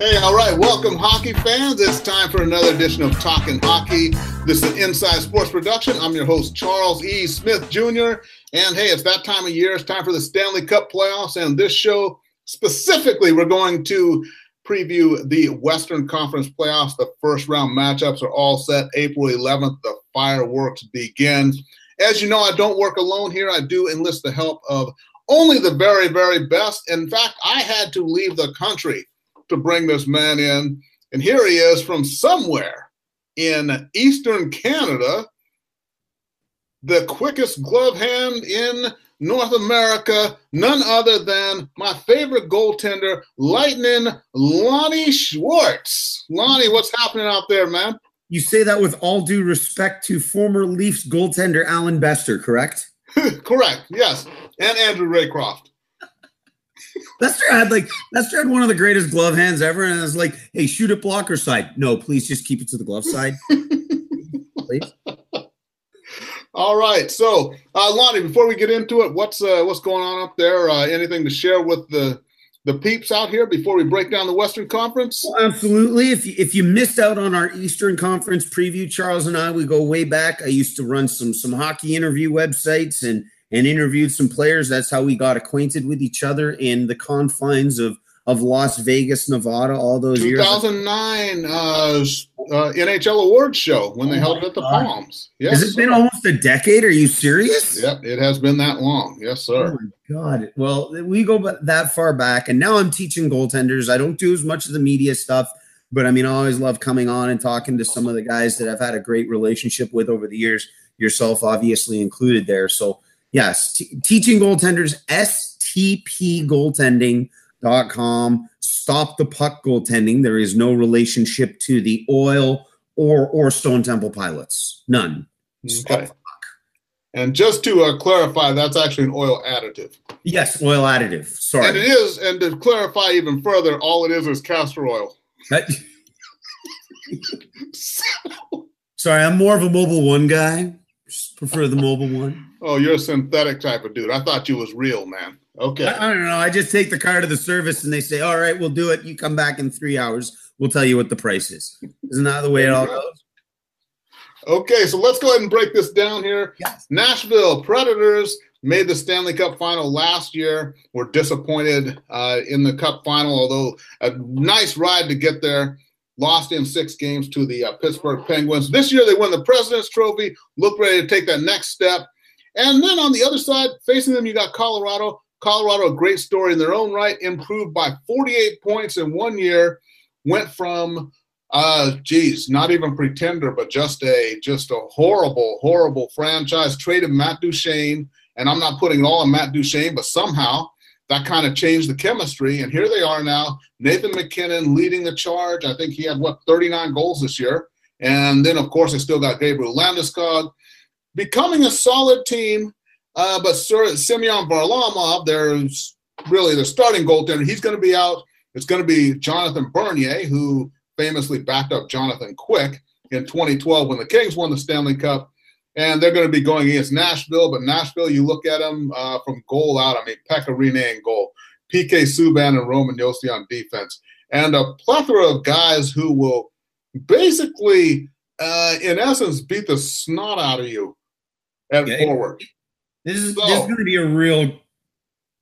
Hey, all right. Welcome, hockey fans. It's time for another edition of Talking Hockey. This is an Inside Sports production. I'm your host, Charles E. Smith Jr. And hey, it's that time of year. It's time for the Stanley Cup playoffs. And this show specifically, we're going to preview the Western Conference playoffs. The first round matchups are all set. April 11th, the fireworks begin. As you know, I don't work alone here. I do enlist the help of only the very, very best. In fact, I had to leave the country to bring this man in. And here he is from somewhere in Eastern Canada, the quickest glove hand in North America, none other than my favorite goaltender, Lightning Launy Schwartz. Launy, what's happening out there, man? You say that with all due respect to former Leafs goaltender Allan Bester, correct? correct, yes. And Andrew Raycroft. Bester had like Bester had one of the greatest glove hands ever, and I was like, "Hey, shoot it blocker side." No, please just keep it to the glove side. please. All right, so uh, Launy, before we get into it, what's uh, what's going on up there? Uh, anything to share with the the peeps out here before we break down the Western Conference? Well, absolutely. If you, if you missed out on our Eastern Conference preview, Charles and I, we go way back. I used to run some some hockey interview websites and and interviewed some players. That's how we got acquainted with each other in the confines of of Las Vegas, Nevada, all those 2009, years. 2009 uh, uh, NHL Awards show when they oh held it at the God. Palms. Yes, Has it been almost a decade? Are you serious? Yep, it has been that long. Yes, sir. Oh my God. Well, we go that far back, and now I'm teaching goaltenders. I don't do as much of the media stuff, but I mean, I always love coming on and talking to some of the guys that I've had a great relationship with over the years. Yourself, obviously included there. So Yes, t- teaching goaltenders, STP goaltending.com. Stop the puck goaltending. There is no relationship to the oil or or Stone Temple pilots. None. Okay. And just to uh, clarify, that's actually an oil additive. Yes, oil additive. Sorry. And it is, and to clarify even further, all it is is castor oil. Sorry, I'm more of a Mobil One guy. Prefer the Mobil One. Oh, you're a synthetic type of dude. I thought you was real, man. Okay. I, I, don't know. I just take the car to the service and they say, all right, we'll do it. You come back in three hours. We'll tell you what the price is. Isn't that the way it all goes? Okay, so let's go ahead and break this down here. Yes. Nashville Predators made the Stanley Cup final last year. Were disappointed uh, in the Cup final, although a nice ride to get there lost in six games to the uh, Pittsburgh Penguins. This year they won the President's Trophy, look ready to take that next step. And then on the other side, facing them, you got Colorado. Colorado, a great story in their own right, improved by 48 points in one year, went from uh geez, not even pretender, but just a just a horrible, horrible franchise. Traded Matt Duchene, and I'm not putting it all on Matt Duchene, but somehow that kind of changed the chemistry. And here they are now. Nathan MacKinnon leading the charge. I think he had what 39 goals this year. And then of course they still got Gabriel Landeskog becoming a solid team. Uh, but Sir Semyon Varlamov, there's really the starting goaltender. He's going to be out. It's going to be Jonathan Bernier, who famously backed up Jonathan Quick in 2012 when the Kings won the Stanley Cup. And they're going to be going against Nashville. But Nashville, you look at them uh, from goal out. I mean, Pekka Rinne in goal, PK Subban and Roman Josi on defense, and a plethora of guys who will basically, uh, in essence, beat the snot out of you at yeah, forward. This is, so, this is going to be a real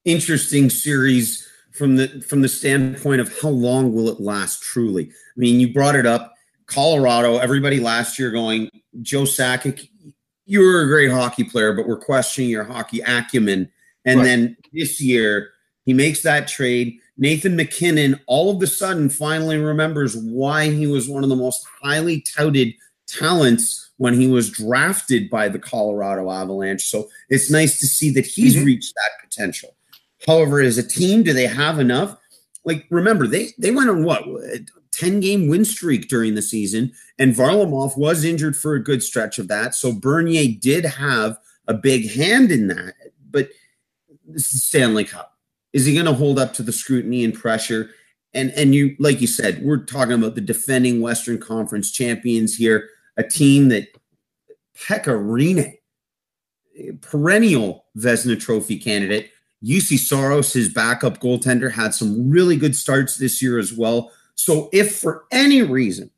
interesting series from the from the standpoint of how long will it last truly. I mean, you brought it up. Colorado, everybody last year going, Joe Sakic, you were a great hockey player, but we're questioning your hockey acumen. And right. then this year, he makes that trade. Nathan MacKinnon all of a sudden finally remembers why he was one of the most highly touted talents when he was drafted by the Colorado Avalanche. So it's nice to see that he's mm-hmm. reached that potential. However, as a team, do they have enough? Like, remember, they they went on what 10 game win streak during the season, and Varlamov was injured for a good stretch of that. So Bernier did have a big hand in that. But this is Stanley Cup. Is he going to hold up to the scrutiny and pressure? And and you, like you said, we're talking about the defending Western Conference champions here a team that Pekka Rinne, perennial Vezina Trophy candidate. Juuse Saros, his backup goaltender, had some really good starts this year as well. So if for any reason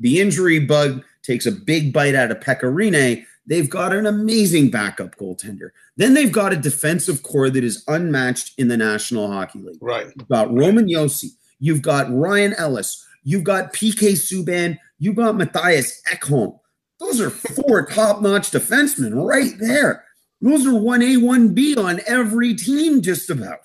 the injury bug takes a big bite out of Pekka Rinne, they've got an amazing backup goaltender. Then they've got a defensive core that is unmatched in the National Hockey League. Right. You've got Roman Josi. You've got Ryan Ellis. You've got PK Subban. You've got Mattias Ekholm. Those are four top-notch defensemen right there. Those are 1A, 1B on every team, just about.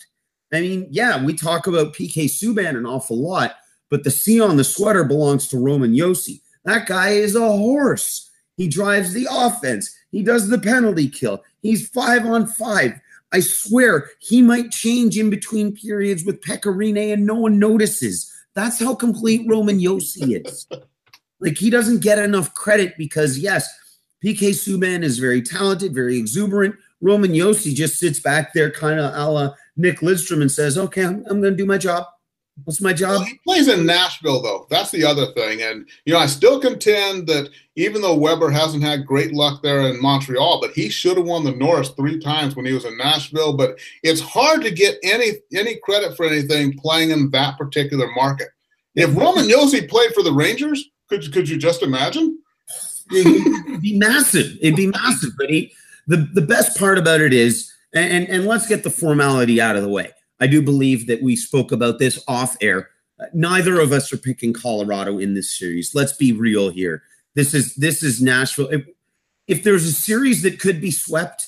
I mean, yeah, we talk about PK Subban an awful lot, but the C on the sweater belongs to Roman Josi. That guy is a horse. He drives the offense. He does the penalty kill. He's five on five. I swear he might change in between periods with Pekka Rinne and no one notices. That's how complete Roman Josi is. like he doesn't get enough credit because yes, PK Subban is very talented, very exuberant. Roman Josi just sits back there, kind of a la Nick Lidstrom, and says, "Okay, I'm, I'm going to do my job. What's my job?" Well, he plays in Nashville, though. That's the other thing, and you know, I still contend that even though Weber hasn't had great luck there in Montreal, but he should have won the Norris three times when he was in Nashville. But it's hard to get any any credit for anything playing in that particular market. If Roman Josi played for the Rangers, could could you just imagine? It'd be massive. It'd be massive. But he, the the best part about it is, and and let's get the formality out of the way. I do believe that we spoke about this off air. Neither of us are picking Colorado in this series. Let's be real here. This is this is Nashville. If, if there's a series that could be swept,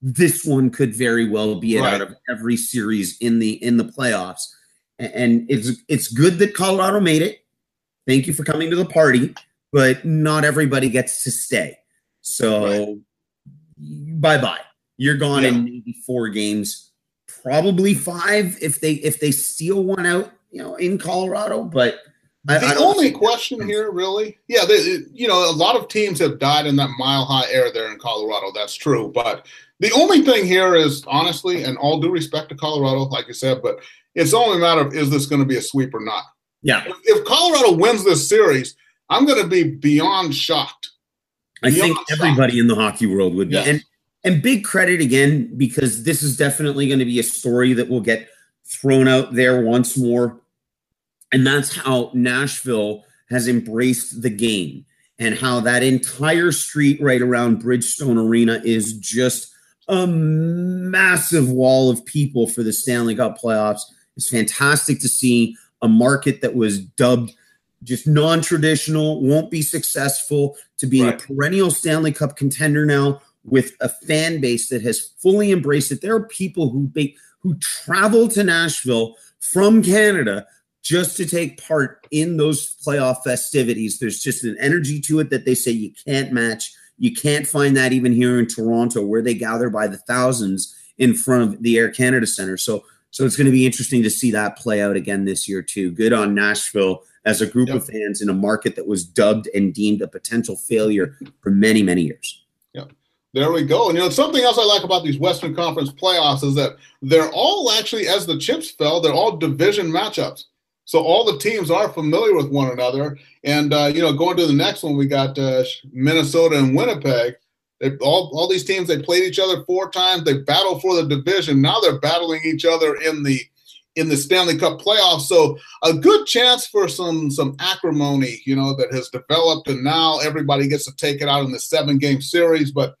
this one could very well be it right. out of every series in the in the playoffs. And it's it's good that Colorado made it. Thank you for coming to the party but not everybody gets to stay. So bye bye. You're gone yeah. in maybe four games, probably five if they if they steal one out, you know, in Colorado. But I, the I only question here, really, yeah, they, you know, a lot of teams have died in that mile high air there in Colorado. That's true, but the only thing here is honestly, and all due respect to Colorado, like you said, but it's only a matter of is this going to be a sweep or not. Yeah. If, if Colorado wins this series, I'm going to be beyond shocked. Beyond I think shocked. everybody in the hockey world would be. Yes. And and big credit again because this is definitely going to be a story that will get thrown out there once more. And that's how Nashville has embraced the game and how that entire street right around Bridgestone Arena is just a massive wall of people for the Stanley Cup playoffs. It's fantastic to see a market that was dubbed just non-traditional, won't be successful to be right. a perennial Stanley Cup contender now with a fan base that has fully embraced it. There are people who who travel to Nashville from Canada just to take part in those playoff festivities. There's just an energy to it that they say you can't match. You can't find that even here in Toronto, where they gather by the thousands in front of the Air Canada Center. So, so it's going to be interesting to see that play out again this year too. Good on Nashville as a group yep. of fans in a market that was dubbed and deemed a potential failure for many, many years. There we go. And you know, something else I like about these Western Conference playoffs is that they're all actually, as the chips fell, they're all division matchups. So all the teams are familiar with one another. And uh, you know, going to the next one, we got uh, Minnesota and Winnipeg. They all all these teams they played each other four times. They battled for the division. Now they're battling each other in the in the Stanley Cup playoffs. So a good chance for some some acrimony, you know, that has developed, and now everybody gets to take it out in the seven game series. But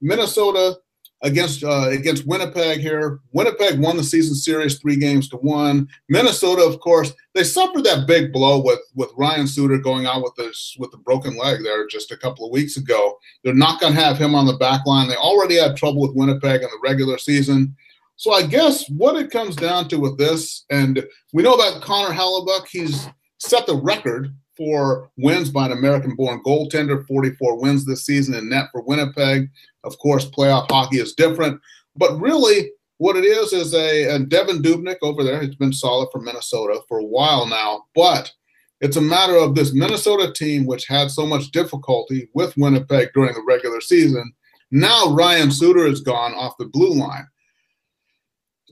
Minnesota against uh, against Winnipeg here. Winnipeg won the season series three games to one. Minnesota, of course, they suffered that big blow with with Ryan Suter going out with this with the broken leg there just a couple of weeks ago. They're not going to have him on the back line. They already had trouble with Winnipeg in the regular season. So I guess what it comes down to with this, and we know that Connor Hellebuyck, he's set the record for wins by an American-born goaltender, 44 wins this season in net for Winnipeg. Of course, playoff hockey is different, but really what it is is a and Devan Dubnyk over there. He's been solid for Minnesota for a while now, but it's a matter of this Minnesota team, which had so much difficulty with Winnipeg during the regular season. Now Ryan Suter is gone off the blue line.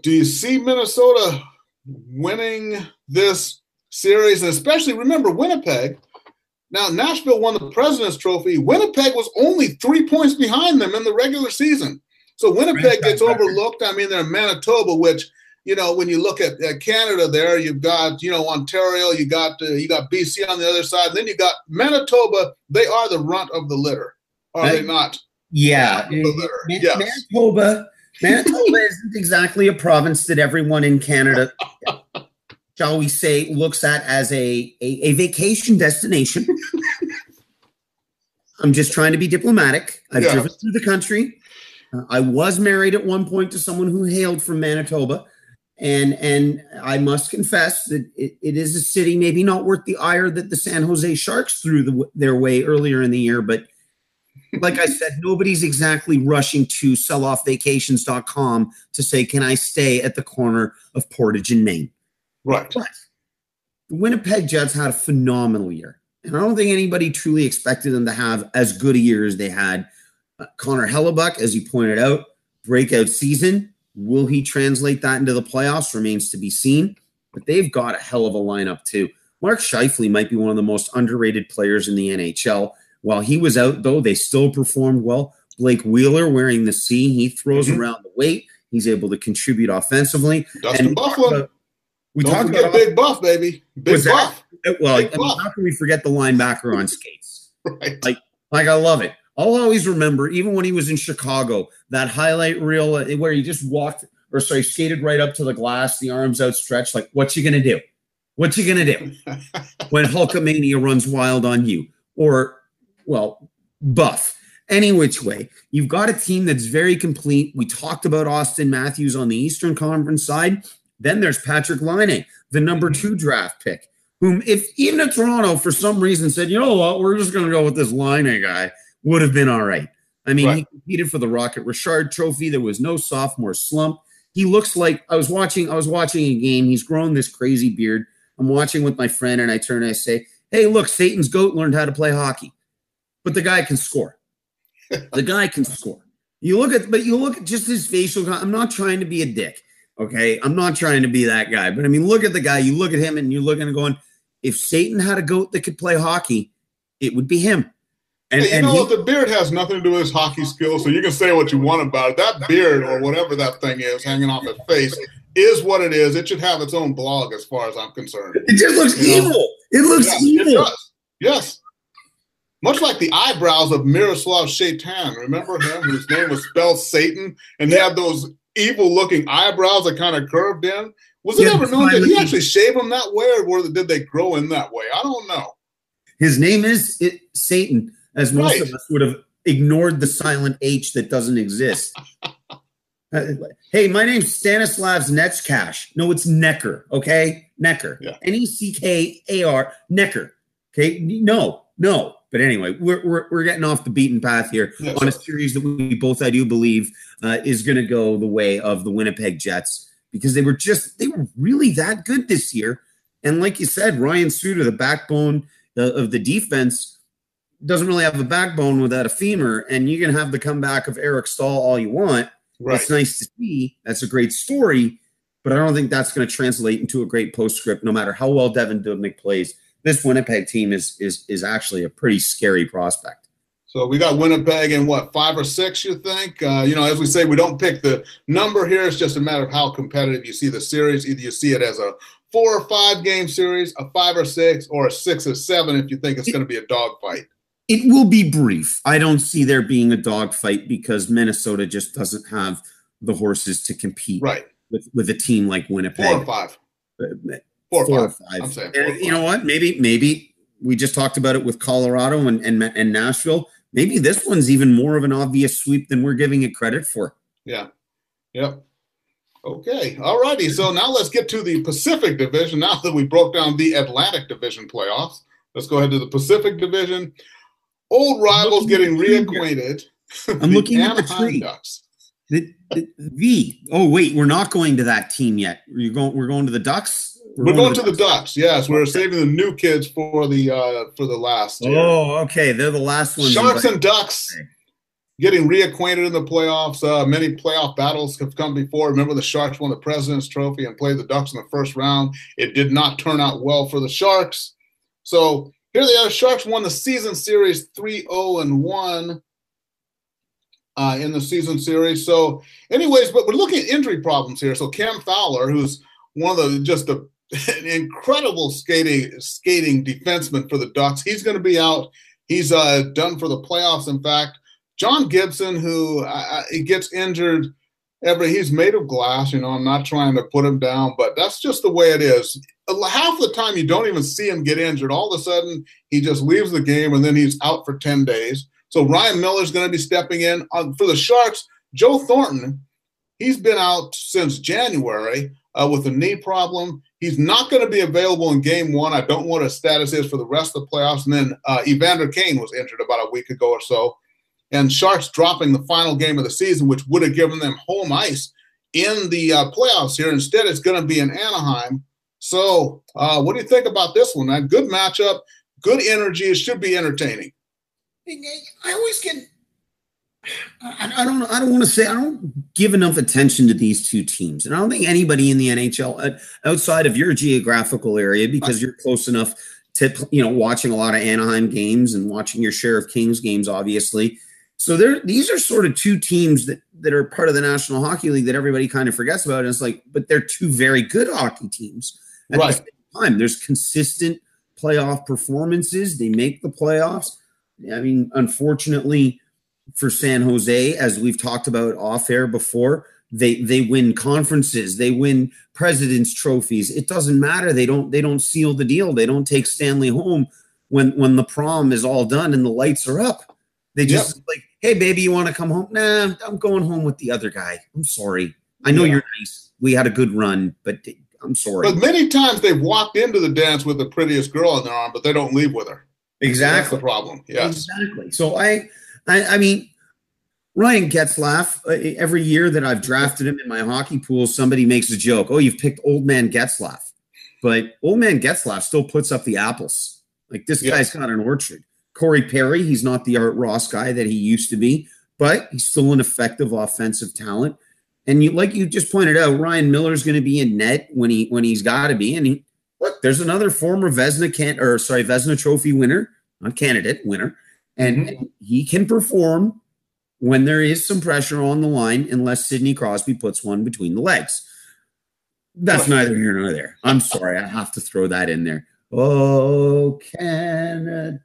Do you see Minnesota winning this series? And especially remember Winnipeg. Now, Nashville won the President's Trophy. Winnipeg was only three points behind them in the regular season. So Winnipeg gets overlooked. I mean, they're in Manitoba, which you know, when you look at, at Canada, there you've got you know Ontario, you got uh, you got BC on the other side, then you got Manitoba. They are the runt of the litter, are they not? Yeah, the yes. Manitoba. Manitoba isn't exactly a province that everyone in Canada, shall we say, looks at as a, a, a vacation destination. I'm just trying to be diplomatic. I've yeah. driven through the country. Uh, I was married at one point to someone who hailed from Manitoba, and and I must confess that it, it is a city maybe not worth the ire that the San Jose Sharks threw the, their way earlier in the year, but like I said, nobody's exactly rushing to selloffvacations.com to say, "Can I stay at the corner of Portage and Main?" Right. But the Winnipeg Jets had a phenomenal year. And I don't think anybody truly expected them to have as good a year as they had. Uh, Connor Hellebuyck, as you pointed out, breakout season. Will he translate that into the playoffs? Remains to be seen. But they've got a hell of a lineup, too. Mark Scheifele might be one of the most underrated players in the NHL. While he was out, though, they still performed well. Blake Wheeler wearing the C, he throws mm-hmm. around the weight. He's able to contribute offensively. Dustin and Byfuglien. We Don't talked about Big Buff, baby. Big Buff. That, well, Big I mean, buff. how can we forget the linebacker on skates? right. Like, like I love it. I'll always remember, even when he was in Chicago, that highlight reel uh, where he just walked or sorry, skated right up to the glass, the arms outstretched. Like, what's he gonna do? What's he gonna do when Hulkamania runs wild on you? Or, well, buff. Any which way, you've got a team that's very complete. We talked about Auston Matthews on the Eastern Conference side. Then there's Patrick Laine, the number mm-hmm. two draft pick, whom if even if Toronto for some reason said, you know what, we're just going to go with this Laine guy, would have been all right. I mean, right. he competed for the Rocket Richard Trophy. There was no sophomore slump. He looks like I was watching. I was watching a game. He's grown this crazy beard. I'm watching with my friend, and I turn and I say, "Hey, look, Satan's goat learned how to play hockey, but the guy can score. the guy can score. You look at, but you look at just his facial. I'm not trying to be a dick. Okay. I'm not trying to be that guy, but I mean, look at the guy. You look at him and you're looking and going, if Satan had a goat that could play hockey, it would be him. And, hey, you and know what? The beard has nothing to do with his hockey skills, so you can say what you want about it. That beard or whatever that thing is hanging off his face is what it is. It should have its own blog, as far as I'm concerned. It just looks you evil. Know? It looks yes, evil. It yes. Much like the eyebrows of Miroslav Šatan. Remember him? His name was spelled Satan, and he had those evil looking eyebrows that kind of curved in. Was it yeah, ever known that he actually shaved them that way, or did they grow in that way? I don't know. His name is it, Satan, as most right. of us would have ignored the silent H that doesn't exist. uh, hey, my name's Stanislav's Netzcash. No, it's Necker. Okay, Necker. N e c k a r. Necker. Okay, no, no. But anyway, we're, we're, we're getting off the beaten path here yes. on a series that we both, I do believe, uh, is going to go the way of the Winnipeg Jets because they were just, they were really that good this year. And like you said, Ryan Suter, the backbone uh, of the defense, doesn't really have a backbone without a femur. And you can have the comeback of Eric Staal all you want. Right. It's nice to see. That's a great story. But I don't think that's going to translate into a great postscript, no matter how well Devan Dubnyk plays this Winnipeg team is is is actually a pretty scary prospect. So we got Winnipeg in what five or six? You think? Uh, you know, as we say, we don't pick the number here. It's just a matter of how competitive you see the series. Either you see it as a four or five game series, a five or six, or a six or seven if you think it's going to be a dogfight. It will be brief. I don't see there being a dogfight because Minnesota just doesn't have the horses to compete right. with with a team like Winnipeg. Four or five. Four, four or five. I'm saying and you know what? Maybe maybe we just talked about it with Colorado and, and and Nashville. Maybe this one's even more of an obvious sweep than we're giving it credit for. Yeah. Yep. Okay. All righty. So now let's get to the Pacific Division. Now that we broke down the Atlantic Division playoffs, let's go ahead to the Pacific Division. Old rivals getting reacquainted. I'm looking at the tree. Ducks. The, the, the, oh wait, we're not going to that team yet. You're going. We're going to the Ducks. We're, we're going, to the Ducks. Yes, we're saving the new kids for the uh for the last. Year. Oh, okay. They're the last ones. Sharks and Ducks getting reacquainted in the playoffs. Uh, many playoff battles have come before. Remember, the Sharks won the President's Trophy and played the Ducks in the first round. It did not turn out well for the Sharks. So here they are. Sharks won the season series 3 0 and 1. uh, in the season series. So, anyways, but we're looking at injury problems here. So Cam Fowler, who's one of the just a, an incredible skating skating defenseman for the Ducks, he's going to be out. He's uh, done for the playoffs. In fact, John Gibson, who uh, uh gets injured every, he's made of glass. You know, I'm not trying to put him down, but that's just the way it is. Half the time, you don't even see him get injured. All of a sudden, he just leaves the game and then he's out for 10 days. So Ryan Miller is going to be stepping in uh, for the Sharks. Joe Thornton, he's been out since January uh, with a knee problem. He's not going to be available in game one. I don't know what his status is for the rest of the playoffs. And then uh, Evander Kane was injured about a week ago or so. And Sharks dropping the final game of the season, which would have given them home ice in the uh, playoffs here. Instead, it's going to be in Anaheim. So, uh, what do you think about this one, man? Good matchup, good energy. It should be entertaining. I always get. I, I don't. I don't want to say. I don't give enough attention to these two teams, and I don't think anybody in the NHL uh, outside of your geographical area, because you're close enough to you know watching a lot of Anaheim games and watching your share of Kings games, obviously. So there, these are sort of two teams that that are part of the National Hockey League that everybody kind of forgets about. And it's like, but they're two very good hockey teams. At right. the same time, there's consistent playoff performances. They make the playoffs. I mean, unfortunately for San Jose, as we've talked about off air before, they they win conferences, they win presidents trophies. It doesn't matter. They don't they don't seal the deal. They don't take Stanley home when when the prom is all done and the lights are up. They just yep. like, hey baby, you want to come home? Nah, I'm going home with the other guy. I'm sorry. I know yeah. you're nice. We had a good run, but I'm sorry. But many times they've walked into the dance with the prettiest girl in their arm, but they don't leave with her. Exactly. That's the problem. Yes. Exactly. So I, I, I mean, Ryan Getzlaf, uh, every year that I've drafted him in my hockey pool, somebody makes a joke. Oh, you've picked old man Getzlaf. But old man Getzlaf still puts up the apples. Like this guy's got an orchard. Corey Perry, he's not the Art Ross guy that he used to be, but he's still an effective offensive talent. And you, like you just pointed out, Ryan Miller's going to be in net when he when he's got to be. And he, look, there's another former Vezina can or sorry Vezina Trophy winner, not candidate winner, and mm-hmm. he can perform when there is some pressure on the line, unless Sidney Crosby puts one between the legs. That's neither here nor there. I'm sorry, I have to throw that in there. Oh, Canada!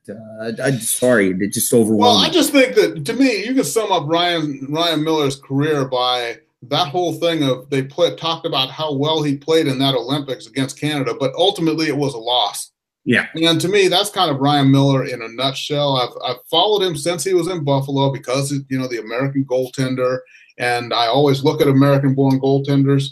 I'm sorry, it just overwhelmed. Well, I just think that to me, you can sum up Ryan Ryan Miller's career by that whole thing of they play, talked about how well he played in that Olympics against Canada, but ultimately it was a loss. Yeah. And to me, that's kind of Ryan Miller in a nutshell. I've, I've followed him since he was in Buffalo because, you know, the American goaltender. And I always look at American born goaltenders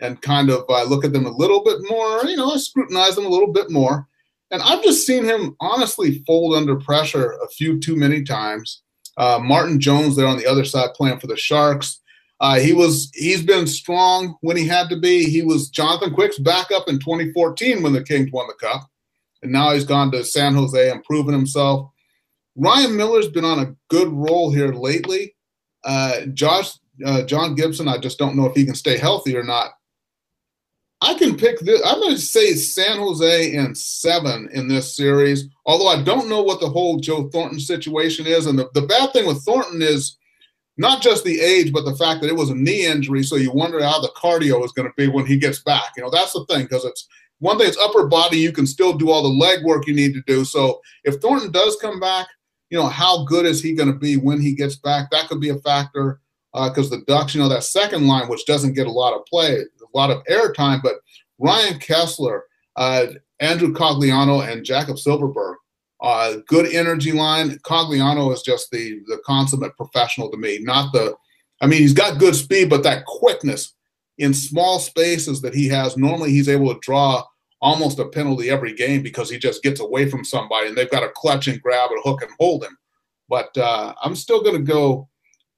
and kind of uh, look at them a little bit more, you know, I scrutinize them a little bit more. And I've just seen him honestly fold under pressure a few too many times. Uh, Martin Jones there on the other side playing for the Sharks. Uh, he was he's been strong when he had to be. He was Jonathan Quick's backup in 2014 when the Kings won the cup, and now he's gone to San Jose and proven himself. Ryan Miller's been on a good roll here lately. Uh, Josh uh, John Gibson, I just don't know if he can stay healthy or not. I can pick this. I'm going to say San Jose in seven in this series, although I don't know what the whole Joe Thornton situation is. And the, the bad thing with Thornton is not just the age, but the fact that it was a knee injury. So you wonder how the cardio is going to be when he gets back. You know, that's the thing because it's one thing, it's upper body. You can still do all the leg work you need to do. So if Thornton does come back, you know, how good is he going to be when he gets back? That could be a factor because uh, the Ducks, you know, that second line, which doesn't get a lot of play, a lot of airtime, but Ryan Kesler, uh, Andrew Cogliano, and Jakob Silfverberg, uh, good energy line. Cogliano is just the the consummate professional to me. Not the, I mean, he's got good speed, but that quickness in small spaces that he has. Normally, he's able to draw almost a penalty every game because he just gets away from somebody, and they've got to clutch and grab and hook and hold him. But uh, I'm still going to go.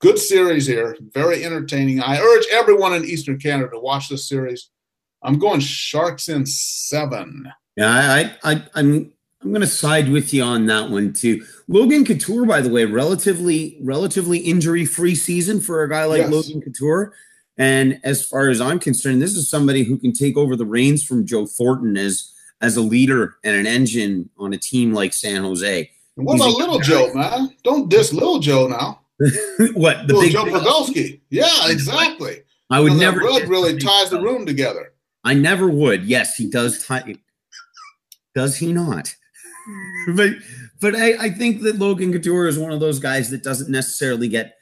Good series here, very entertaining. I urge everyone in Eastern Canada to watch this series. I'm going Sharks in seven. Yeah, I, I, I'm I'm going to side with you on that one too. Logan Couture, by the way, relatively relatively injury free season for a guy like yes. Logan Couture. And as far as I'm concerned, this is somebody who can take over the reins from Joe Thornton as as a leader and an engine on a team like San Jose. And what He's about Little guy. Joe, man? Don't diss Little Joe now. what the well, big Joe Pavelski? Yeah, exactly. I would never. Rug really ties the room together. I never would. Yes, he does tie. Does he not? Hmm. but but I, I think that Logan Couture is one of those guys that doesn't necessarily get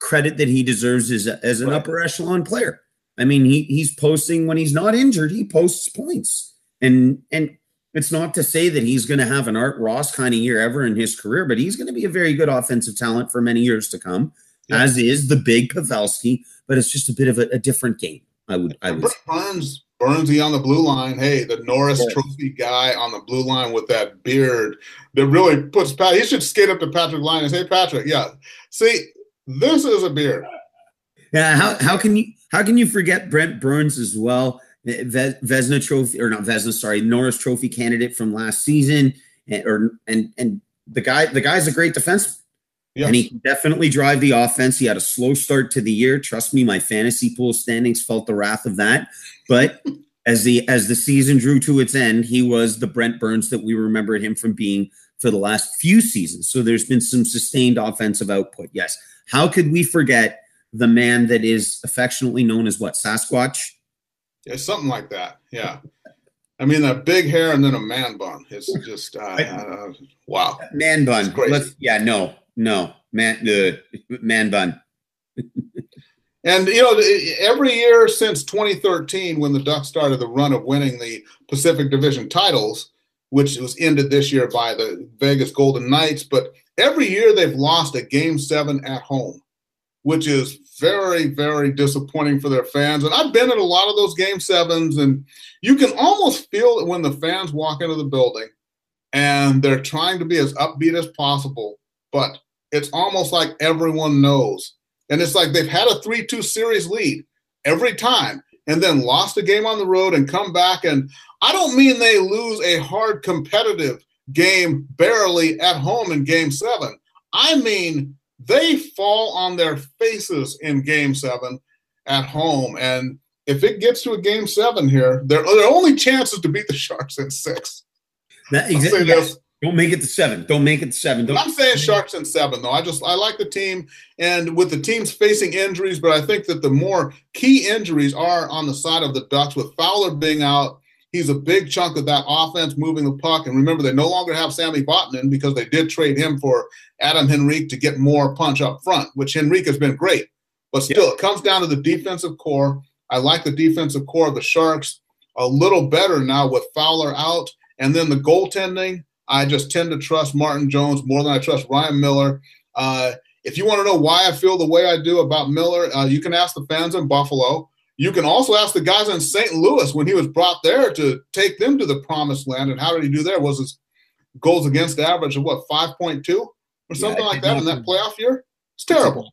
credit that he deserves as, a, as an right. upper echelon player. I mean, he he's posting when he's not injured, he posts points. And and it's not to say that he's going to have an Art Ross kind of year ever in his career, but he's going to be a very good offensive talent for many years to come, yeah. as is the big Pavelski. But it's just a bit of a, a different game. I would. I would. Burns, Burnsy on the blue line. Hey, the Norris yeah. Trophy guy on the blue line with that beard that really puts Pat. He should skate up to Patrick Laine and say, "Patrick, yeah, see, this is a beard." Yeah. How how can you how can you forget Brent Burns as well? Vezina Trophy or not Vezina, sorry, Norris Trophy candidate from last season, and or and and the guy the guy's a great defenseman. Yes. And he can definitely drive the offense. He had a slow start to the year. Trust me, my fantasy pool standings felt the wrath of that. But as the as the season drew to its end, he was the Brent Burns that we remembered him from being for the last few seasons. So there's been some sustained offensive output. Yes. How could we forget the man that is affectionately known as what Sasquatch? Yeah, something like that. Yeah. I mean, a big hair and then a man bun. It's just uh, uh, wow. Man bun. Let's, yeah, no, no, man, uh, man bun. and you know, every year since 2013, when the Ducks started the run of winning the Pacific Division titles, which was ended this year by the Vegas Golden Knights, but every year they've lost a Game Seven at home, which is very, very disappointing for their fans. And I've been at a lot of those game sevens, and you can almost feel it when the fans walk into the building and they're trying to be as upbeat as possible. But it's almost like everyone knows. And it's like they've had a 3 2 series lead every time and then lost a game on the road and come back. And I don't mean they lose a hard competitive game barely at home in game seven. I mean, they fall on their faces in game seven at home. And if it gets to a game seven here, their, their only chance is to beat the Sharks in six. That, exactly, yes. Don't make it to seven. Don't make it to seven. Don't. I'm saying Sharks in seven, though. I just I like the team, and with the teams facing injuries, but I think that the more key injuries are on the side of the Ducks, with Fowler being out, He's a big chunk of that offense moving the puck. And remember, they no longer have Sami Vatanen because they did trade him for Adam Henrique to get more punch up front, which Henrique has been great. But still, yeah. it comes down to the defensive core. I like the defensive core of the Sharks a little better now with Fowler out. And then the goaltending, I just tend to trust Martin Jones more than I trust Ryan Miller. Uh, if you want to know why I feel the way I do about Miller, uh, you can ask the fans in Buffalo. You can also ask the guys in St. Louis when he was brought there to take them to the promised land. And how did he do there? Was his goals against average of what, 5.2 or something yeah, like that in that playoff year? It's terrible.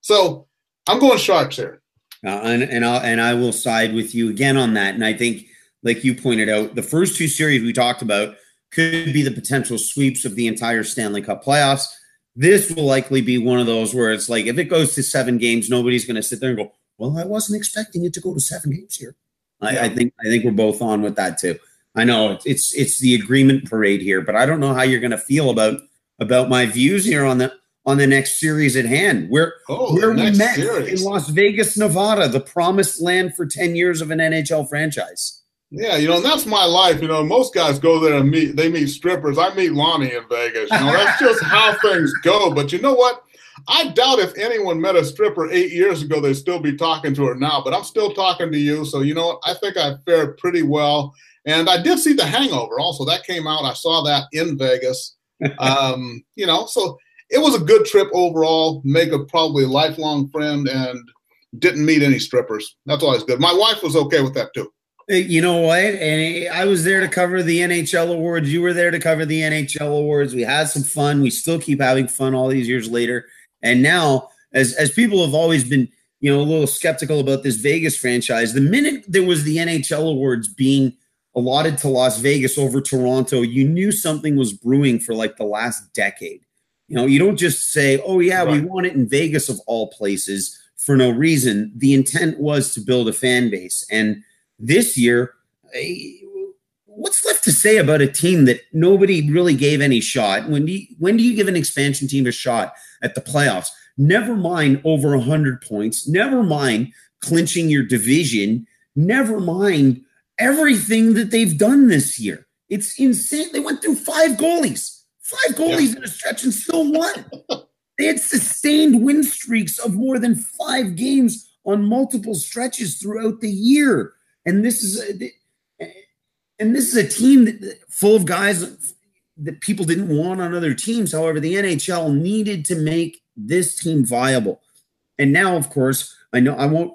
So I'm going Sharks here. Uh, and and, I'll, and I will side with you again on that. And I think, like you pointed out, the first two series we talked about could be the potential sweeps of the entire Stanley Cup playoffs. This will likely be one of those where it's like if it goes to seven games, nobody's going to sit there and go, well, I wasn't expecting it to go to seven games here. I, yeah. I think I think we're both on with that too. I know it's it's the agreement parade here, but I don't know how you're going to feel about about my views here on the on the next series at hand. Where oh, where we met series. in Las Vegas, Nevada, the promised land for ten years of an NHL franchise. Yeah, you know, and that's my life. You know, most guys go there and meet they meet strippers. I meet Launy in Vegas. You know, that's just how things go. But you know what? I doubt if anyone met a stripper eight years ago, they'd still be talking to her now. But I'm still talking to you. So, you know what? I think I fared pretty well. And I did see The Hangover also. That came out. I saw that in Vegas. um, you know, so it was a good trip overall. Make a probably lifelong friend and didn't meet any strippers. That's always good. My wife was okay with that too. You know what? And I was there to cover the NHL awards. You were there to cover the NHL awards. We had some fun. We still keep having fun all these years later. And now, as as people have always been, you know, a little skeptical about this Vegas franchise, the minute there was the NHL awards being allotted to Las Vegas over Toronto, you knew something was brewing for like the last decade. You know, you don't just say, "Oh yeah, right. we want it in Vegas of all places." For no reason. The intent was to build a fan base. And this year, eh, what's left to say about a team that nobody really gave any shot? When do you, when do you give an expansion team a shot at the playoffs? Never mind over 100 points. Never mind clinching your division. Never mind everything that they've done this year. It's insane. They went through five goalies, five goalies yeah. in a stretch and still won. they had sustained win streaks of more than five games on multiple stretches throughout the year. And this is a, and this is a team that, full of guys that people didn't want on other teams. However, the NHL needed to make this team viable. And now, of course, I know I won't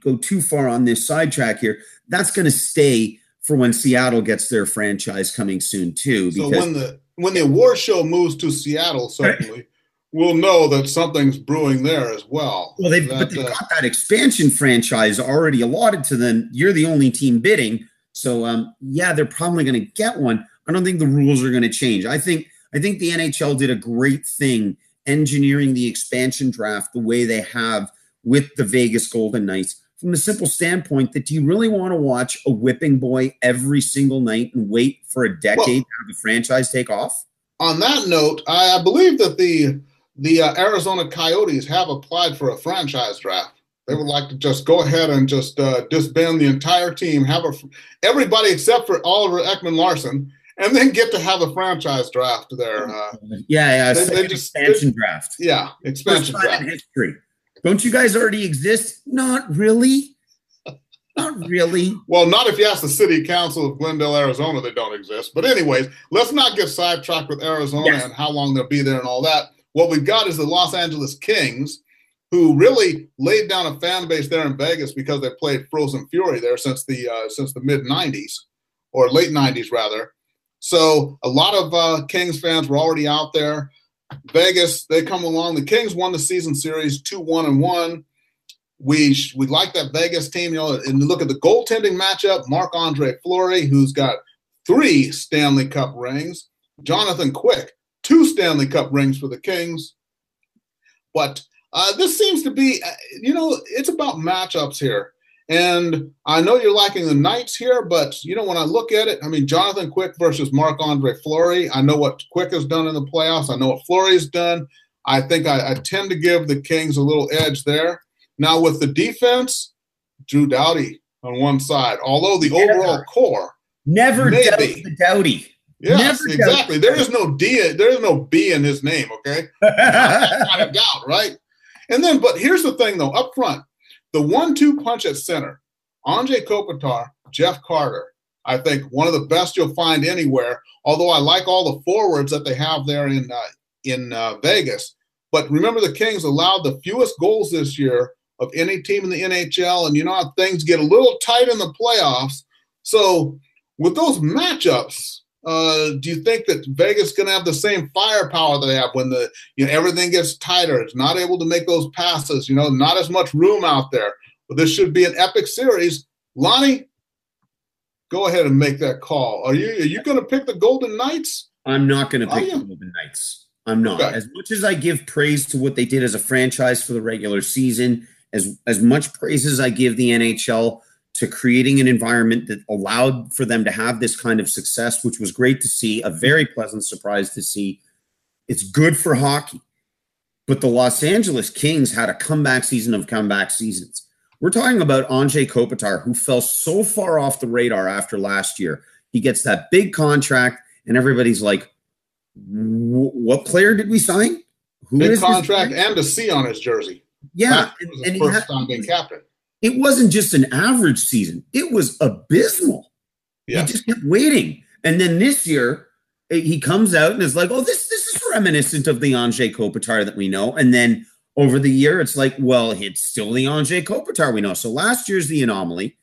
go too far on this sidetrack here. That's going to stay for when Seattle gets their franchise coming soon too. Because so when the when the award show moves to Seattle, certainly we'll know that something's brewing there as well. Well, they've that, but they've uh, got that expansion franchise already allotted to them. You're the only team bidding, so um, yeah, they're probably going to get one. I don't think the rules are going to change. I think I think the NHL did a great thing engineering the expansion draft the way they have with the Vegas Golden Knights from the simple standpoint that do you really want to watch a whipping boy every single night and wait for a decade well, to have the franchise take off? On that note, I believe that the the uh, Arizona Coyotes have applied for a franchise draft. They would like to just go ahead and just uh, disband the entire team, have a everybody except for Oliver Ekman Larsson, and then get to have a franchise draft there. Uh, yeah, yeah, they, they just, expansion draft. Yeah, expansion draft. history. Don't you guys already exist? Not really. Not really. well, not if you ask the city council of Glendale, Arizona, they don't exist. But anyways, let's not get sidetracked with Arizona yes. and how long they'll be there and all that. What we've got is the Los Angeles Kings, who really laid down a fan base there in Vegas because they played Frozen Fury there since the uh, since the mid '90s or late '90s rather. So a lot of uh, Kings fans were already out there. Vegas, they come along. The Kings won the season series two one and one. We we like that Vegas team, you know. And look at the goaltending matchup: Marc Andre Fleury, who's got three Stanley Cup rings. Jonathan Quick, two Stanley Cup rings for the Kings. But uh, this seems to be, uh, you know, it's about matchups here. And I know you're liking the Knights here, but you know when I look at it, I mean Jonathan Quick versus Marc Andre Fleury. I know what Quick has done in the playoffs. I know what Fleury's done. I think I, I, tend to give the Kings a little edge there. Now with the defense, Drew Doughty on one side. Although the never, overall core, never maybe, doubt the Doughty. Yes, never exactly. There is no D. There is no B in his name. Okay, not a doubt, right? And then, but here's the thing, though. Up front, the one-two punch at center, Anze Kopitar, Jeff Carter. I think one of the best you'll find anywhere. Although I like all the forwards that they have there in uh, in uh, Vegas, but remember the Kings allowed the fewest goals this year of any team in the NHL, and you know how things get a little tight in the playoffs. So with those matchups, uh, do you think that Vegas is going to have the same firepower that they have when the you know everything gets tighter? It's not able to make those passes. You know, not as much room out there. But this should be an epic series. Launy, go ahead and make that call. Are you are you going to pick the Golden Knights? I'm not going to pick the Golden Knights. I'm not. Okay. As much as I give praise to what they did as a franchise for the regular season, as as much praise as I give the NHL to creating an environment that allowed for them to have this kind of success, which was great to see, a very pleasant surprise to see. It's good for hockey. But the Los Angeles Kings had a comeback season of comeback seasons. We're talking about Anze Kopitar, who fell so far off the radar after last year. He gets that big contract, and everybody's like, what player did we sign? Who big contract and a C on his jersey. Yeah. And, and first had, time being captain it wasn't just an average season, it was abysmal. Yeah. He just kept waiting. And then this year, eh, he comes out and is like, oh, this, this is reminiscent of the Anze Kopitar that we know. And then over the year, it's like, well, it's still the Anze Kopitar we know. So last year's the anomaly.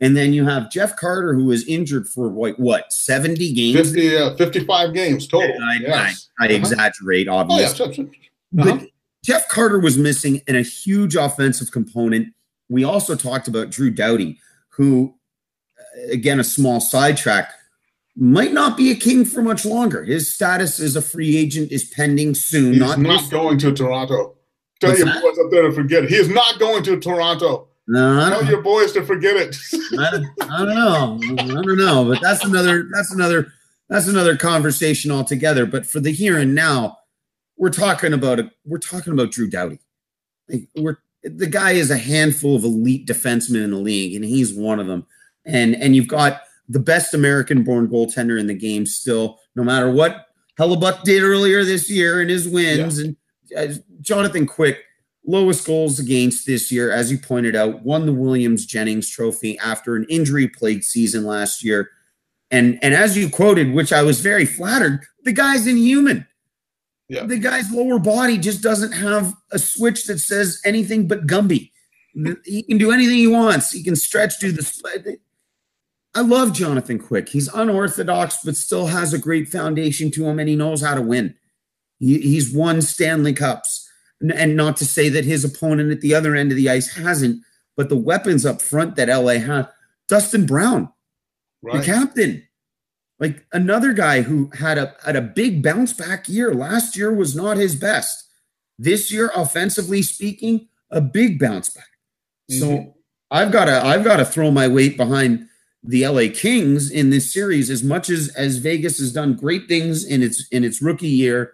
And then you have Jeff Carter, who was injured for what, what 70 games? 50, uh, 55 games total. I, yes. I, I uh-huh. exaggerate, obviously. Oh, yeah. uh-huh. But Jeff Carter was missing in a huge offensive component we also talked about Drew Doughty, who, uh, again, a small sidetrack, might not be a king for much longer. His status as a free agent is pending soon. He's not, not going to Toronto. Tell What's your that? boys up there to forget it. He is not going to Toronto. No, Tell your boys to forget it. I, don't, I don't know. I don't know, but that's another. That's another. That's another conversation altogether. But for the here and now, we're talking about a, we're talking about Drew Doughty. Like we're the guy is a handful of elite defensemen in the league, and he's one of them. And and you've got the best American-born goaltender in the game still, no matter what Hellebuyck did earlier this year in his wins. Yeah. And uh, Jonathan Quick, lowest goals against this year, as you pointed out, won the Williams Jennings Trophy after an injury-plagued season last year. And and as you quoted, which I was very flattered, the guy's inhuman. Yeah. The guy's lower body just doesn't have a switch that says anything but Gumby. He can do anything he wants. He can stretch, do the. Split. I love Jonathan Quick. He's unorthodox, but still has a great foundation to him, and he knows how to win. He, he's won Stanley Cups, and not to say that his opponent at the other end of the ice hasn't, but the weapons up front that LA had. Dustin Brown, right. the captain, like another guy who had a had a big bounce back year. Last year was not his best. This year, offensively speaking, a big bounce back. Mm-hmm. So I've got to I've got to throw my weight behind the LA Kings in this series as much as as Vegas has done great things in its in its rookie year.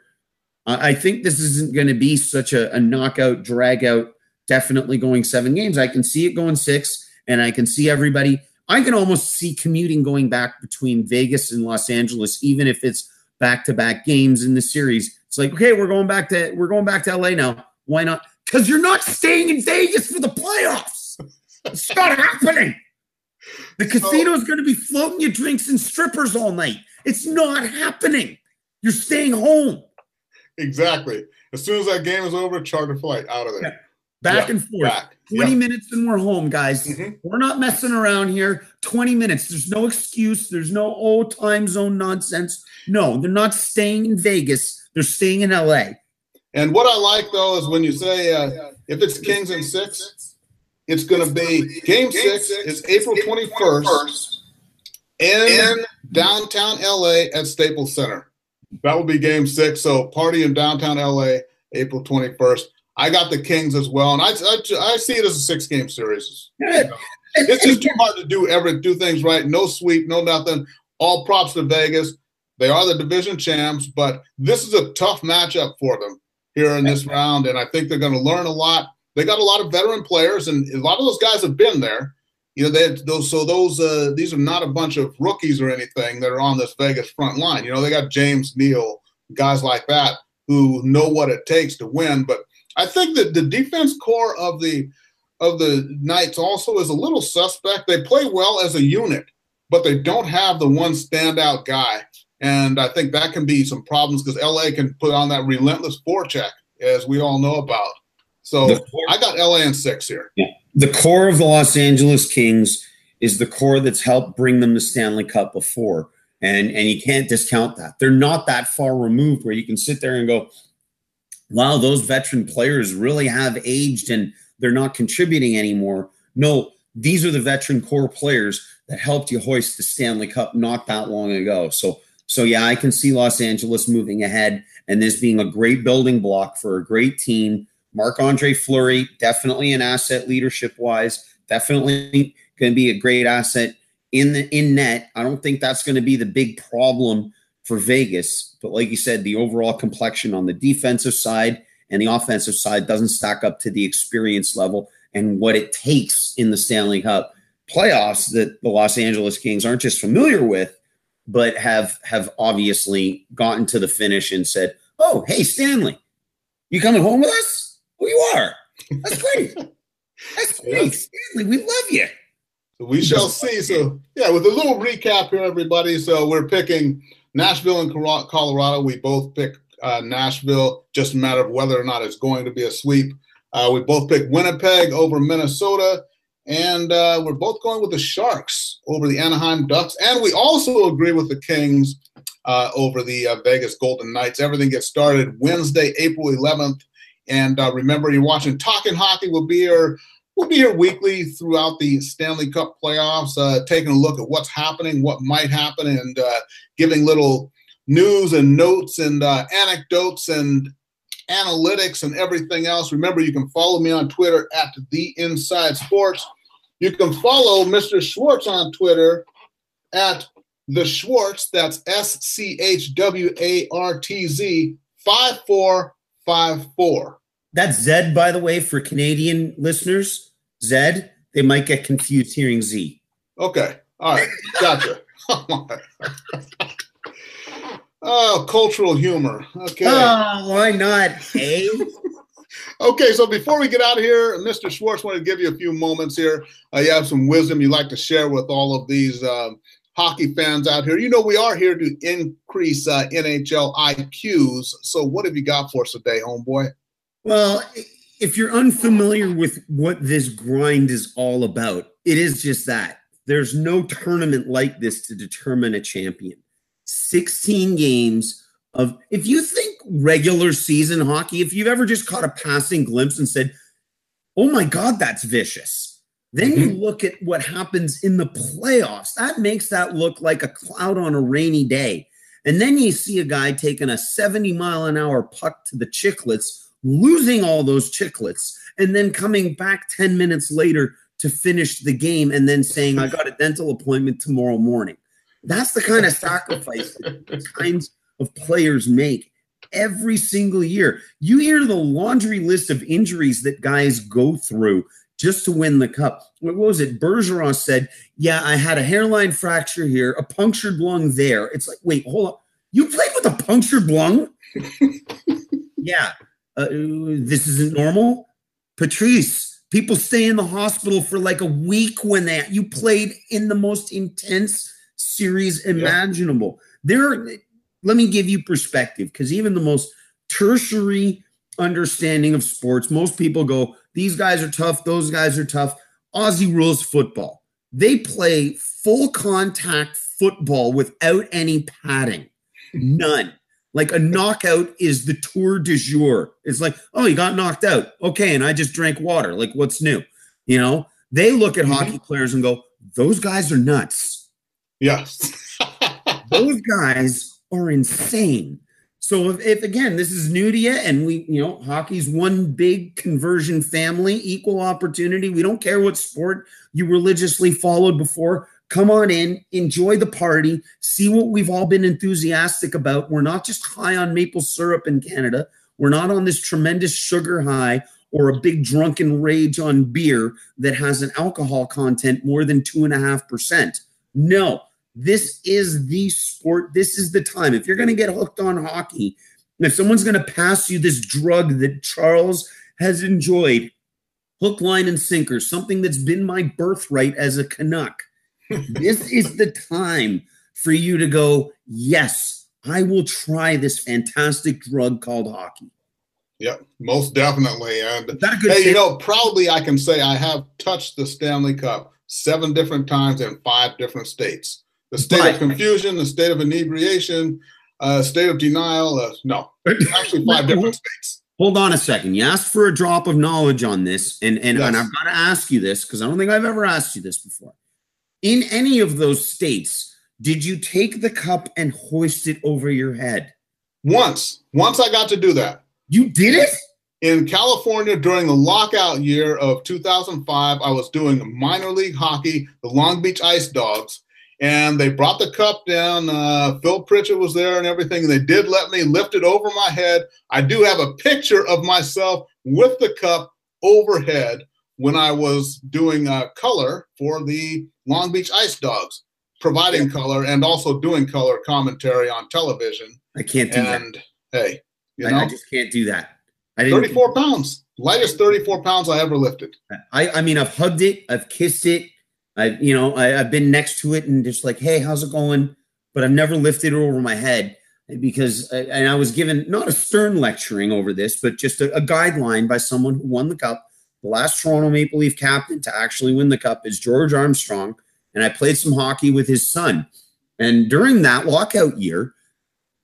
I think this isn't going to be such a, a knockout drag out. Definitely going seven games. I can see it going six, and I can see everybody I can almost see commuting going back between Vegas and Los Angeles, even if it's back to back games in the series. It's like, okay, we're going back to we're going back to LA now. Why not? Because you're not staying in Vegas for the playoffs. It's not happening. The casino is going to be floating you drinks and strippers all night. It's not happening. You're staying home. Exactly. As soon as that game is over, charter flight out of there. Yeah. Back yeah, and forth. Back. 20 yeah. minutes and we're home, guys. Mm-hmm. We're not messing around here. 20 minutes. There's no excuse. There's no old time zone nonsense. No, they're not staying in Vegas. They're staying in LA. And what I like though is when you say uh, if it's Kings and six, it's going to be game six is April 21st in downtown LA at Staples Center. That will be game six. So party in downtown LA, April 21st. I got the Kings as well, and I I, I see it as a six game series. You know, it's just too hard to do ever do things right. No sweep, no nothing. All props to Vegas. They are the division champs, but this is a tough matchup for them here in this round, and I think they're going to learn a lot. They got a lot of veteran players, and a lot of those guys have been there. You know, they those so those uh, these are not a bunch of rookies or anything that are on this Vegas front line. You know, they got James Neal, guys like that who know what it takes to win, but I think that the defense core of the of the Knights also is a little suspect. They play well as a unit, but they don't have the one standout guy. And I think that can be some problems because LA can put on that relentless forecheck, as we all know about. So I got LA in six here. Yeah. The core of the Los Angeles Kings is the core that's helped bring them the Stanley Cup before. And, and you can't discount that. They're not that far removed where you can sit there and go, wow, those veteran players really have aged and they're not contributing anymore. No, these are the veteran core players that helped you hoist the Stanley Cup not that long ago. So, so yeah, I can see Los Angeles moving ahead and this being a great building block for a great team. Marc Andre Fleury, definitely an asset leadership wise, definitely going to be a great asset in the in net. I don't think that's going to be the big problem for Vegas. But like you said, the overall complexion on the defensive side and the offensive side doesn't stack up to the experience level and what it takes in the Stanley Cup playoffs that the Los Angeles Kings aren't just familiar with, but have have obviously gotten to the finish and said, "Oh, hey Stanley, you coming home with us? Oh, you are. That's great. That's great, Stanley. We love you." So we shall see. So yeah, with a little recap here, everybody. So we're picking Nashville and Colorado, we both pick uh, Nashville, just a matter of whether or not it's going to be a sweep. Uh, we both pick Winnipeg over Minnesota, and uh, we're both going with the Sharks over the Anaheim Ducks. And we also agree with the Kings uh, over the uh, Vegas Golden Knights. Everything gets started Wednesday, April 11th. And uh, remember, you're watching Talking Hockey. We'll be here We'll be here weekly throughout the Stanley Cup playoffs, uh, taking a look at what's happening, what might happen, and uh, giving little news and notes and uh, anecdotes and analytics and everything else. Remember, you can follow me on Twitter at The Inside Sports. You can follow Mr. Schwartz on Twitter at The Schwartz. That's S C H W A R T Z 5454. That's Zed, by the way, for Canadian listeners. Zed, they might get confused hearing Z. Okay. All right. Gotcha. oh, cultural humor. Okay. Oh, why not? Hey. okay, so before we get out of here, Mr. Schwartz wanted to give you a few moments here. Uh, you have some wisdom you'd like to share with all of these um, hockey fans out here. You know, we are here to increase uh, NHL IQs. So, what have you got for us today, homeboy? Well, if you're unfamiliar with what this grind is all about, it is just that. There's no tournament like this to determine a champion. 16 games of, if you think regular season hockey, if you've ever just caught a passing glimpse and said, oh my God, that's vicious. Then mm-hmm. you look at what happens in the playoffs. That makes that look like a cloud on a rainy day. And then you see a guy taking a 70 mile an hour puck to the chicklets losing all those chicklets, and then coming back 10 minutes later to finish the game and then saying, I got a dental appointment tomorrow morning. That's the kind of sacrifice that kinds of players make every single year. You hear the laundry list of injuries that guys go through just to win the cup. What was it? Bergeron said, Yeah, I had a hairline fracture here, a punctured lung there. It's like, wait, hold on. You played with a punctured lung? yeah uh, this isn't normal. Patrice, people stay in the hospital for like a week when they you played in the most intense series imaginable. Yeah. There, let me give you perspective because even the most tertiary understanding of sports, most people go, these guys are tough, those guys are tough. Aussie rules football. They play full contact football without any padding. None. Like a knockout is the tour de jour. It's like, oh, you got knocked out. Okay. And I just drank water. Like, what's new? You know, they look at mm-hmm. hockey players and go, those guys are nuts. Yes. those guys are insane. So if, if, again this is new to you and we you know hockey's one big conversion family, equal opportunity. We don't care what sport you religiously followed before. Come on in, enjoy the party, see what we've all been enthusiastic about. We're not just high on maple syrup in Canada. We're not on this tremendous sugar high or a big drunken rage on beer that has an alcohol content more than two and a half percent. No, this is the sport. This is the time. If you're going to get hooked on hockey, if someone's going to pass you this drug that Charles has enjoyed, hook, line, and sinker, something that's been my birthright as a Canuck, this is the time for you to go, yes, I will try this fantastic drug called hockey. Yep, most definitely. And hey, you know, proudly I can say I have touched the Stanley Cup seven different times in five different states. The state but, of confusion, the state of inebriation, uh, state of denial. Uh, no, actually five different states. Hold on a second. You asked for a drop of knowledge on this, and and, yes. and I've got to ask you this because I don't think I've ever asked you this before in any of those states, did you take the cup and hoist it over your head? Once. Once I got to do that. You did it? In California during the lockout year of 2005, I was doing minor league hockey, the Long Beach Ice Dogs, and they brought the cup down. Uh, Phil Pritchett was there and everything. They did let me lift it over my head. I do have a picture of myself with the cup overhead when I was doing uh, color for the Long Beach Ice Dogs, providing color and also doing color commentary on television. I can't do and, that. hey, you know, I, I just can't do that. I 34 pounds, lightest 34 pounds I ever lifted. I, I mean, I've hugged it, I've kissed it, I've, you know, I, have been next to it and just like, hey, how's it going? But I've never lifted it over my head because, I, and I was given not a stern lecturing over this, but just a, a guideline by someone who won the cup the last Toronto Maple Leaf captain to actually win the cup is George Armstrong. And I played some hockey with his son. And during that lockout year,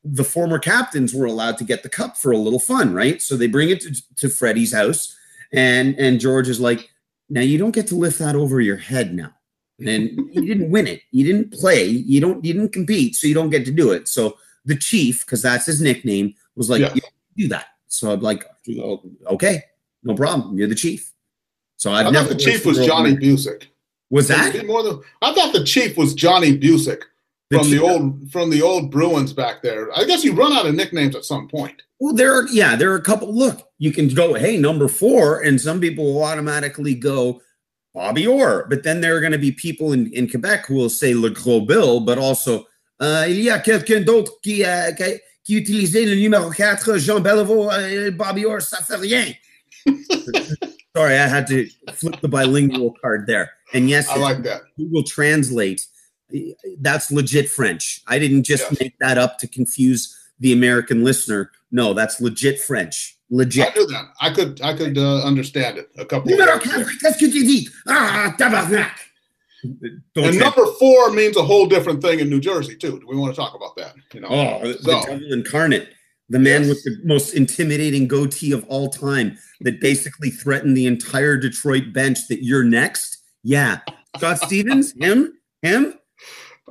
the former captains were allowed to get the cup for a little fun, right? So they bring it to, to Freddie's house, and and George is like, "Now you don't get to lift that over your head now." And you didn't win it, you didn't play, you don't, you didn't compete, so you don't get to do it. So the chief, because that's his nickname, was like, yeah. "Do that." So I'm like, "Okay, no problem. You're the chief." So I've I never. the chief was Johnny Bucyk. Was that more than? I thought the chief was Johnny Bucyk. from the old from the old Bruins back there. I guess you run out of nicknames at some point. Well, there are yeah, there are a couple. Look, you can go, hey, number four, and some people will automatically go Bobby Orr. But then there are going to be people in, in Quebec who will say Le Gros Bill, but also uh, il y a quelqu'un d'autre qui, uh, qui, qui utilisait le numéro 4, Jean Beliveau, uh, Bobby Orr, ça fait rien. Sorry, I had to flip the bilingual card there. And yes, I like that. Google Translate, that's legit French. I didn't just yes. make that up to confuse the American listener. No, that's legit French. Legit. I knew that. I could I could uh, understand it. A couple. Numéro qu'est-ce que tu dis? Ah, and number four means a whole different thing in New Jersey too. Do we want to talk about that? You know, oh, so. the devil incarnate, the man yes. with the most intimidating goatee of all time, that basically threatened the entire Detroit bench. That you're next, yeah, Scott Stevens, him, him.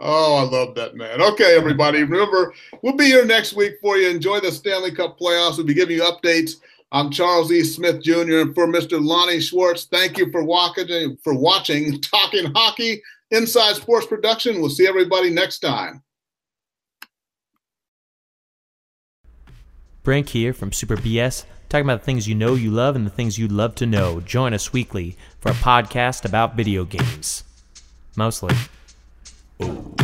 Oh, I love that man. Okay, everybody. Remember, we'll be here next week for you. Enjoy the Stanley Cup playoffs. We'll be giving you updates. I'm Charles E. Smith Jr. and for Mr. Launy Schwartz. Thank you for watching for watching Talking Hockey Inside Sports Production. We'll see everybody next time. Brink here from Super BS, talking about the things you know you love and the things you love to know. Join us weekly for a podcast about video games. Mostly. Oh.